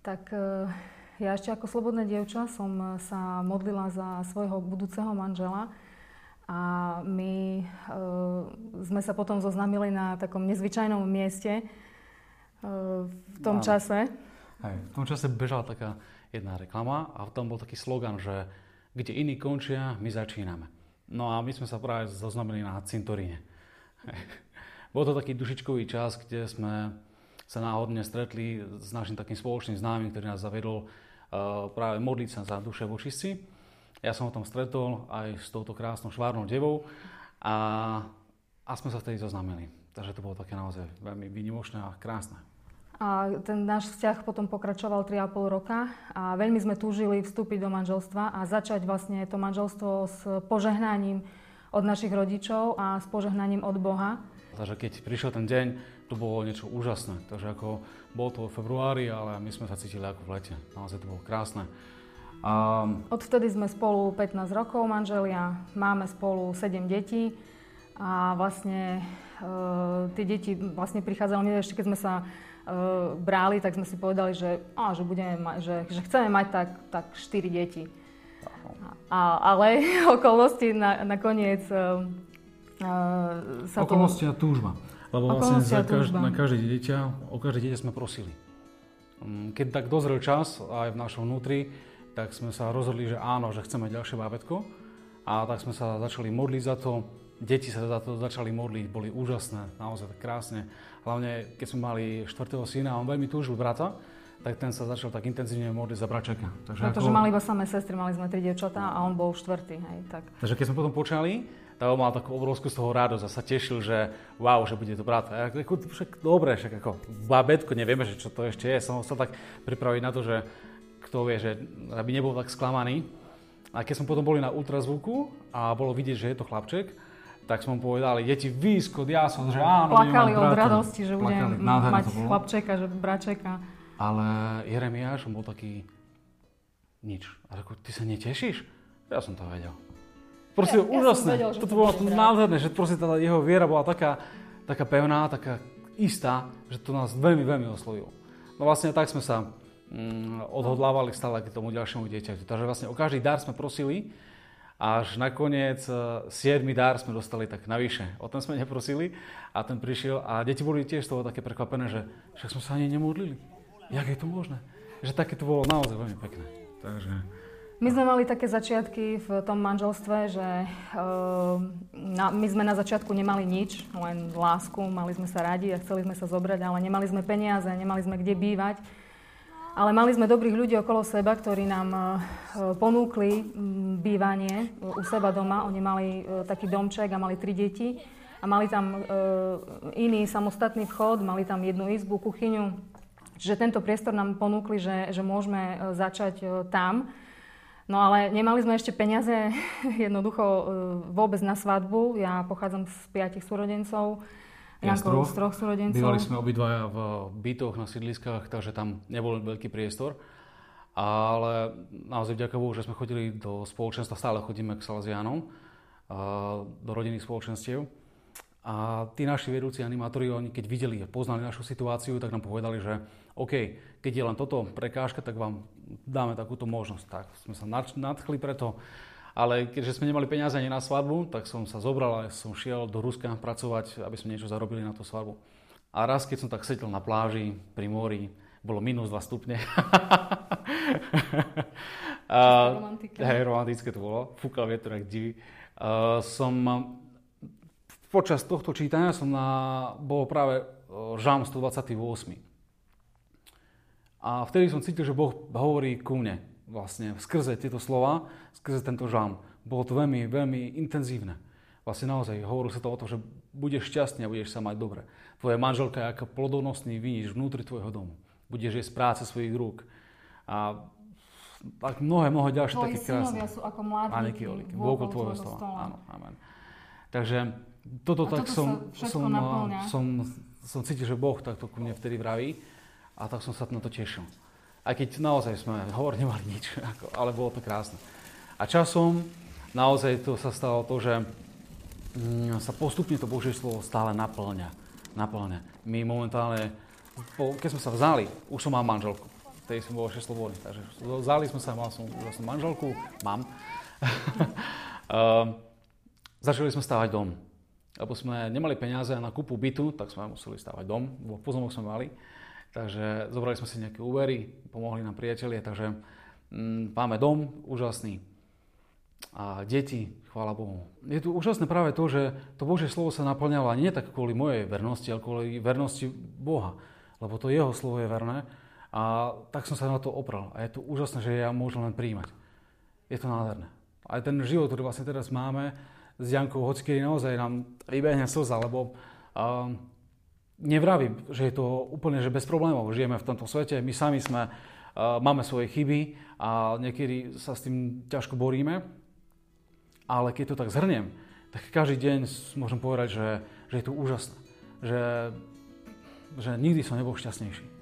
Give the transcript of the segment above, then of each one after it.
Tak e, ja ešte ako slobodná dievča som e, sa modlila za svojho budúceho manžela a my e, sme sa potom zoznamili na takom nezvyčajnom mieste e, v tom Áno. čase. Hej, v tom čase bežala taká jedna reklama a tam bol taký slogan, že kde iní končia, my začíname. No a my sme sa práve zoznamili na cintoríne. Bol to taký dušičkový čas, kde sme sa náhodne stretli s našim takým spoločným známym, ktorý nás zavedol uh, práve modliť sa za duše vočistci. Ja som ho tam stretol aj s touto krásnou švárnou devou a, a sme sa vtedy zoznámili. Takže to bolo také naozaj veľmi výnimočné a krásne. A ten náš vzťah potom pokračoval 3,5 roka a veľmi sme túžili vstúpiť do manželstva a začať vlastne to manželstvo s požehnaním od našich rodičov a s požehnaním od Boha. Takže keď prišiel ten deň, to bolo niečo úžasné. Takže ako bolo to v februári, ale my sme sa cítili ako v lete. Naozaj to bolo krásne. A... Odvtedy sme spolu 15 rokov manželia, máme spolu 7 detí a vlastne e, tie deti vlastne prichádzali, ešte keď sme sa e, brali, tak sme si povedali, že, á, že, budeme ma- že, že chceme mať tak, tak 4 deti. A, ale okolnosti na, nakoniec uh, sa Okolnosti to... a túžba. Lebo vlastne za každ- na každé dieťa, o každé dieťa sme prosili. Mm, keď tak dozrel čas aj v našom vnútri, tak sme sa rozhodli, že áno, že chceme ďalšie bábetko. A tak sme sa začali modliť za to. Deti sa za to začali modliť, boli úžasné, naozaj krásne. Hlavne, keď sme mali štvrtého syna, on veľmi túžil brata, tak ten sa začal tak intenzívne modliť za bračeka. Takže Pretože ako... mali iba samé sestry, mali sme tri dievčatá a on bol štvrtý. Hej, tak. Takže keď sme potom počali, tak on mal takú obrovskú z toho radosť a sa tešil, že wow, že bude to brat. A ako, však dobre, však ako babetko, nevieme, že čo to ešte je. Som sa tak pripraviť na to, že kto vie, že aby nebol tak sklamaný. A keď sme potom boli na ultrazvuku a bolo vidieť, že je to chlapček, tak som povedali, deti výskot, ja som, že áno, Plakali od radosti, že budem mať chlapčeka, že bračeka. Ale Jeremiáš, on bol taký nič. A ako, ty sa netešíš? Ja som to vedel. Proste ja, úžasné. Ja vedel, Toto bolo to nádherné, že proste tá jeho viera bola taká, taká pevná, taká istá, že to nás veľmi, veľmi oslovilo. No vlastne tak sme sa mm, odhodlávali stále k tomu ďalšiemu dieťaťu. Takže vlastne o každý dar sme prosili, až nakoniec 7. E, dar sme dostali tak navyše. O ten sme neprosili a ten prišiel a deti boli tiež z toho také prekvapené, že však sme sa ani nemodlili jak je to možné? Že také to bolo naozaj veľmi pekné. Takže... My sme mali také začiatky v tom manželstve, že uh, na, my sme na začiatku nemali nič, len lásku, mali sme sa radi a chceli sme sa zobrať, ale nemali sme peniaze, nemali sme kde bývať. Ale mali sme dobrých ľudí okolo seba, ktorí nám uh, ponúkli um, bývanie u seba doma. Oni mali taký domček a mali tri deti a mali tam iný samostatný vchod, mali tam jednu izbu, kuchyňu, Čiže tento priestor nám ponúkli, že, že môžeme začať tam. No ale nemali sme ešte peniaze jednoducho e, vôbec na svadbu. Ja pochádzam z piatich súrodencov. Janko z troch súrodencov. Bývali sme obidvaja v bytoch na sídliskách, takže tam nebol veľký priestor. Ale naozaj vďaka Bohu, že sme chodili do spoločenstva, stále chodíme k Salesianom, do rodinných spoločenstiev. A tí naši vedúci animátori, oni keď videli a poznali našu situáciu, tak nám povedali, že OK, keď je len toto prekážka, tak vám dáme takúto možnosť. Tak sme sa nadchli preto. Ale keďže sme nemali peniaze ani na svadbu, tak som sa zobral a som šiel do Ruska pracovať, aby sme niečo zarobili na tú svadbu. A raz, keď som tak sedel na pláži pri mori, bolo minus 2 stupne. a, hej, romantické to bolo. Fúkal vietor, jak divý. Uh, som počas tohto čítania som na, bol práve žám 128. A vtedy som cítil, že Boh hovorí ku mne vlastne skrze tieto slova, skrze tento žám. Bolo to veľmi, veľmi intenzívne. Vlastne naozaj hovorí sa to o tom, že budeš šťastný a budeš sa mať dobre. Tvoja manželka je ako plodonostný víš vnútri tvojho domu. Budeš jesť práce svojich rúk. A tak mnohé, mnohé ďalšie Tvoji také krásne. sú ako mladíky vôkol tvojho stola. Áno, amen. Takže toto tak som, som, som, som cítil, že Boh takto ku mne vtedy vraví a tak som sa na to tešil. Aj keď naozaj sme hovor nemali nič, ako, ale bolo to krásne. A časom naozaj to sa stalo to, že mm, sa postupne to Božie slovo stále naplňa. naplňa. My momentálne, keď sme sa vzali, už som mal manželku. vtedy som bol ešte slobodný. Takže vzali sme sa, mal som úžasnú manželku, mám. uh, začali sme stávať dom. Lebo sme nemali peniaze na kúpu bytu, tak sme museli stávať dom, bo pozomok sme mali. Takže zobrali sme si nejaké úvery, pomohli nám priatelia, takže mm, máme dom úžasný, a deti, chvála Bohu. Je tu úžasné práve to, že to Božie slovo sa naplňalo nie tak kvôli mojej vernosti, ale kvôli vernosti Boha. Lebo to jeho slovo je verné. A tak som sa na to opral. A je to úžasné, že ja môžem len príjmať. Je to nádherné. Aj ten život, ktorý vlastne teraz máme s Jankou, hoci kedy naozaj nám vybehne slza, lebo uh, nevravím, že je to úplne že bez problémov. Žijeme v tomto svete, my sami sme, uh, máme svoje chyby a niekedy sa s tým ťažko boríme, ale keď to tak zhrniem, tak každý deň môžem povedať, že, že je to úžasné. Že, že nikdy som nebol šťastnejší.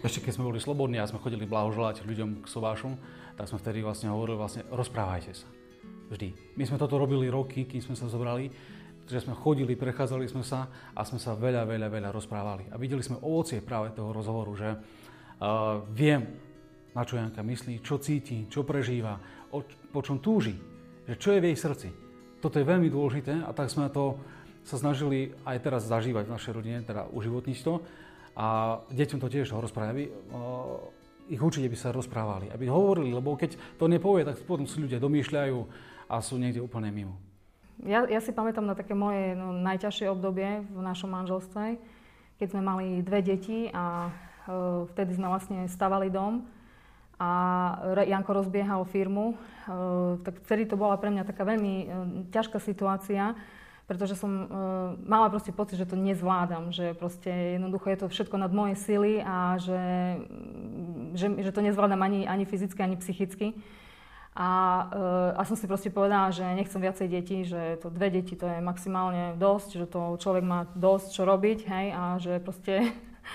Ešte keď sme boli slobodní a sme chodili blahoželať ľuďom k sobášom, tak sme vtedy vlastne hovorili vlastne rozprávajte sa. Vždy. My sme toto robili roky, kým sme sa zobrali že sme chodili, prechádzali sme sa a sme sa veľa, veľa, veľa rozprávali. A videli sme ovocie práve toho rozhovoru, že uh, viem, na čo Janka myslí, čo cíti, čo prežíva, o, po čom túži, že čo je v jej srdci. Toto je veľmi dôležité a tak sme to sa snažili aj teraz zažívať v našej rodine, teda uživotniť to. A deťom to tiež rozprávať, aby uh, ich učiť, aby sa rozprávali, aby hovorili, lebo keď to nepovie, tak potom si ľudia domýšľajú a sú niekde úplne mimo. Ja, ja si pamätám na také moje no, najťažšie obdobie v našom manželstve, keď sme mali dve deti a e, vtedy sme vlastne stavali dom a Janko rozbiehal firmu. E, tak vtedy to bola pre mňa taká veľmi e, ťažká situácia, pretože som e, mala proste pocit, že to nezvládam, že proste jednoducho je to všetko nad moje sily a že, že, že to nezvládam ani, ani fyzicky, ani psychicky. A, uh, a som si proste povedala, že nechcem viacej detí, že to dve deti to je maximálne dosť, že to človek má dosť čo robiť, hej, a že proste,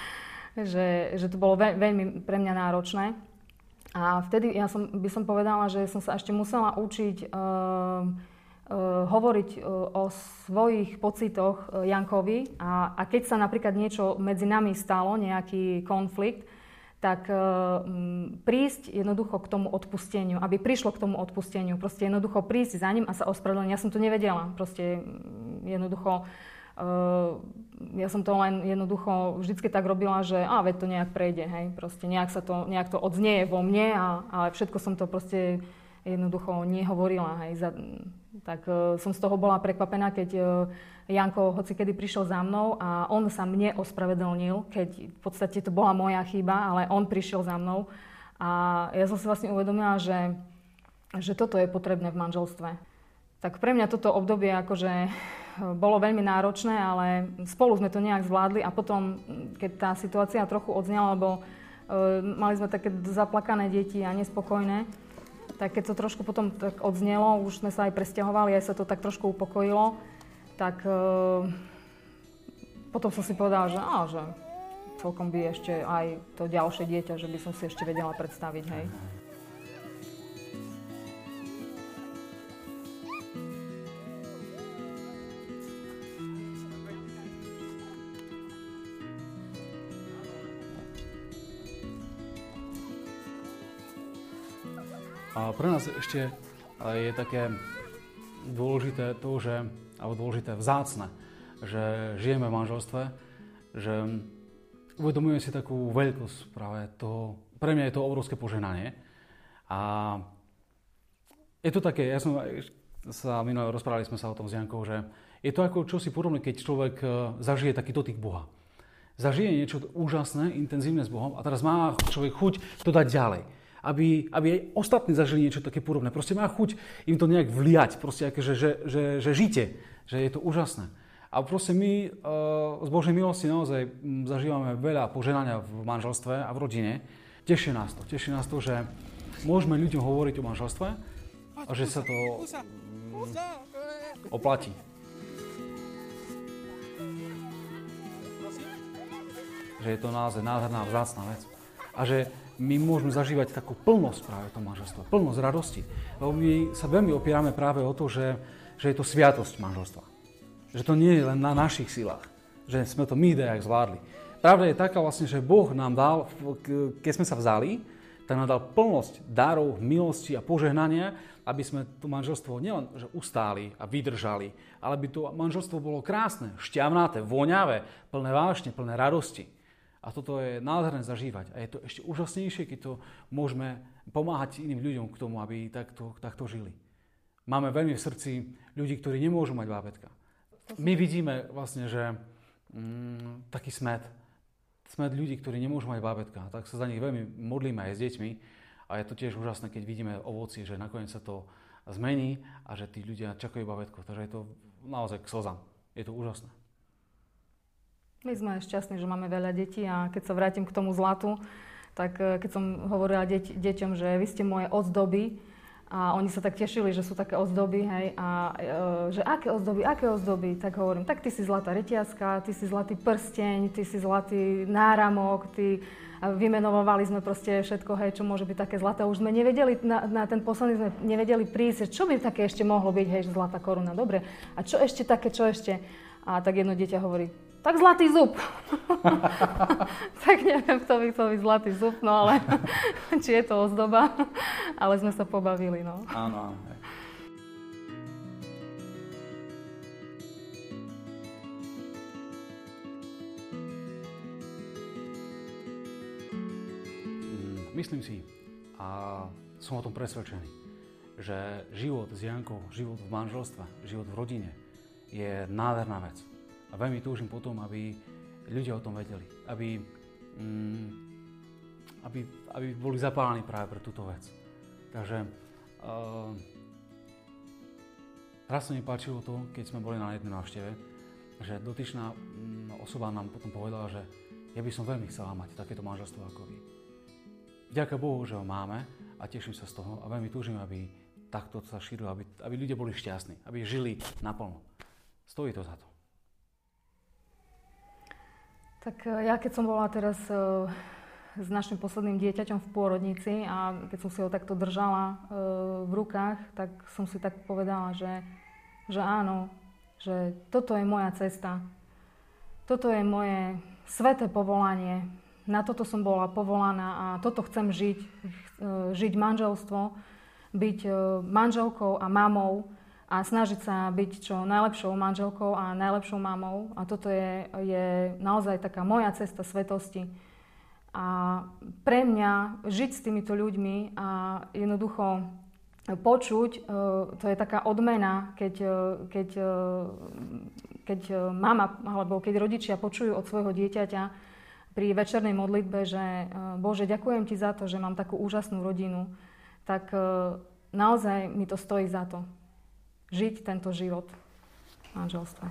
že, že to bolo veľ, veľmi pre mňa náročné. A vtedy ja som, by som povedala, že som sa ešte musela učiť uh, hovoriť uh, o svojich pocitoch uh, Jankovi a, a keď sa napríklad niečo medzi nami stalo, nejaký konflikt, tak uh, prísť jednoducho k tomu odpusteniu, aby prišlo k tomu odpusteniu. Proste jednoducho prísť za ním a sa ospravedlniť. Ja som to nevedela. Proste jednoducho, uh, ja som to len jednoducho vždycky tak robila, že a veď to nejak prejde, hej. Proste nejak sa to, nejak to odznieje vo mne, a, ale všetko som to proste jednoducho nehovorila, hej. Za, tak uh, som z toho bola prekvapená, keď uh, Janko hoci kedy prišiel za mnou a on sa mne ospravedlnil, keď v podstate to bola moja chyba, ale on prišiel za mnou. A ja som si vlastne uvedomila, že, že toto je potrebné v manželstve. Tak pre mňa toto obdobie akože eh, bolo veľmi náročné, ale spolu sme to nejak zvládli a potom, keď tá situácia trochu odznela, lebo uh, mali sme také zaplakané deti a nespokojné, tak keď to trošku potom tak odznelo, už sme sa aj presťahovali, aj sa to tak trošku upokojilo, tak uh, potom som si povedala, že, á, že celkom by ešte aj to ďalšie dieťa, že by som si ešte vedela predstaviť, hej. A pre nás ešte je také dôležité to, že alebo dôležité, vzácne, že žijeme v manželstve, že uvedomujeme si takú veľkosť práve toho, pre mňa je to obrovské poženanie. A je to také, ja som sa minulé rozprávali sme sa o tom s Jankou, že je to ako čosi podobné, keď človek e, zažije taký dotyk Boha. Zažije niečo úžasné, intenzívne s Bohom a teraz má človek chuť to dať ďalej aby, aby aj ostatní zažili niečo také podobné. Proste má chuť im to nejak vliať, proste aké, že, že, že, že žite, že je to úžasné. A proste my uh, z Božej milosti naozaj zažívame veľa poženania v manželstve a v rodine. Teší nás to. Teší nás to, že môžeme ľuďom hovoriť o manželstve a že sa to um, oplatí. Že je to naozaj nádherná, vzácná vec. A že my môžeme zažívať takú plnosť práve toho manželstva, plnosť radosti. Lebo my sa veľmi opierame práve o to, že, že je to sviatosť manželstva. Že to nie je len na našich silách. Že sme to my dejak zvládli. Pravda je taká vlastne, že Boh nám dal, keď sme sa vzali, tak nám dal plnosť darov, milosti a požehnania, aby sme to manželstvo nielen že ustáli a vydržali, ale aby to manželstvo bolo krásne, šťavnaté, voňavé, plné vášne, plné radosti. A toto je nádherné zažívať. A je to ešte úžasnejšie, keď to môžeme pomáhať iným ľuďom k tomu, aby takto, takto žili. Máme veľmi v srdci ľudí, ktorí nemôžu mať bábetka. My vidíme vlastne, že mm, taký smet, smet ľudí, ktorí nemôžu mať bábetka, tak sa za nich veľmi modlíme aj s deťmi. A je to tiež úžasné, keď vidíme ovoci, že nakoniec sa to zmení a že tí ľudia čakajú bábetko. Takže je to naozaj k slzám. Je to úžasné. My sme šťastní, že máme veľa detí a keď sa vrátim k tomu zlatu, tak eh, keď som hovorila deť, deťom, že vy ste moje ozdoby, a oni sa tak tešili, že sú také ozdoby, hej, a e, že aké ozdoby, aké ozdoby, tak hovorím, tak ty si zlatá reťazka, ty si zlatý prsteň, ty si zlatý náramok, ty... A vymenovali sme proste všetko, hej, čo môže byť také zlaté. Už sme nevedeli, na, na ten posledný sme nevedeli prísť, čo by také ešte mohlo byť, hej, zlatá koruna, dobre. A čo ešte také, čo ešte? A tak jedno dieťa hovorí, tak zlatý zub. tak neviem, kto by chcel byť zlatý zub, no ale či je to ozdoba. ale sme sa pobavili, no. Áno, áno. Mm, myslím si a som o tom presvedčený, že život s Jankou, život v manželstve, život v rodine je nádherná vec a veľmi túžim potom, aby ľudia o tom vedeli. Aby, mm, aby, aby boli zapálení práve pre túto vec. Takže uh, raz sa mi páčilo to, keď sme boli na jednej návšteve, že dotyčná mm, osoba nám potom povedala, že ja by som veľmi chcela mať takéto manželstvo ako vy. Ďakujem Bohu, že ho máme a teším sa z toho a veľmi túžim, aby takto sa šírilo, aby, aby ľudia boli šťastní, aby žili naplno. Stojí to za to. Tak e, ja keď som bola teraz e, s našim posledným dieťaťom v pôrodnici a keď som si ho takto držala e, v rukách, tak som si tak povedala, že, že áno, že toto je moja cesta. Toto je moje sveté povolanie. Na toto som bola povolaná a toto chcem žiť. Žiť manželstvo, byť manželkou a mamou a snažiť sa byť čo najlepšou manželkou a najlepšou mamou. A toto je, je naozaj taká moja cesta svetosti. A pre mňa žiť s týmito ľuďmi a jednoducho počuť, e, to je taká odmena, keď, e, keď, e, keď mama alebo keď rodičia počujú od svojho dieťaťa pri večernej modlitbe, že Bože, ďakujem ti za to, že mám takú úžasnú rodinu, tak naozaj mi to stojí za to žiť tento život v manželstve.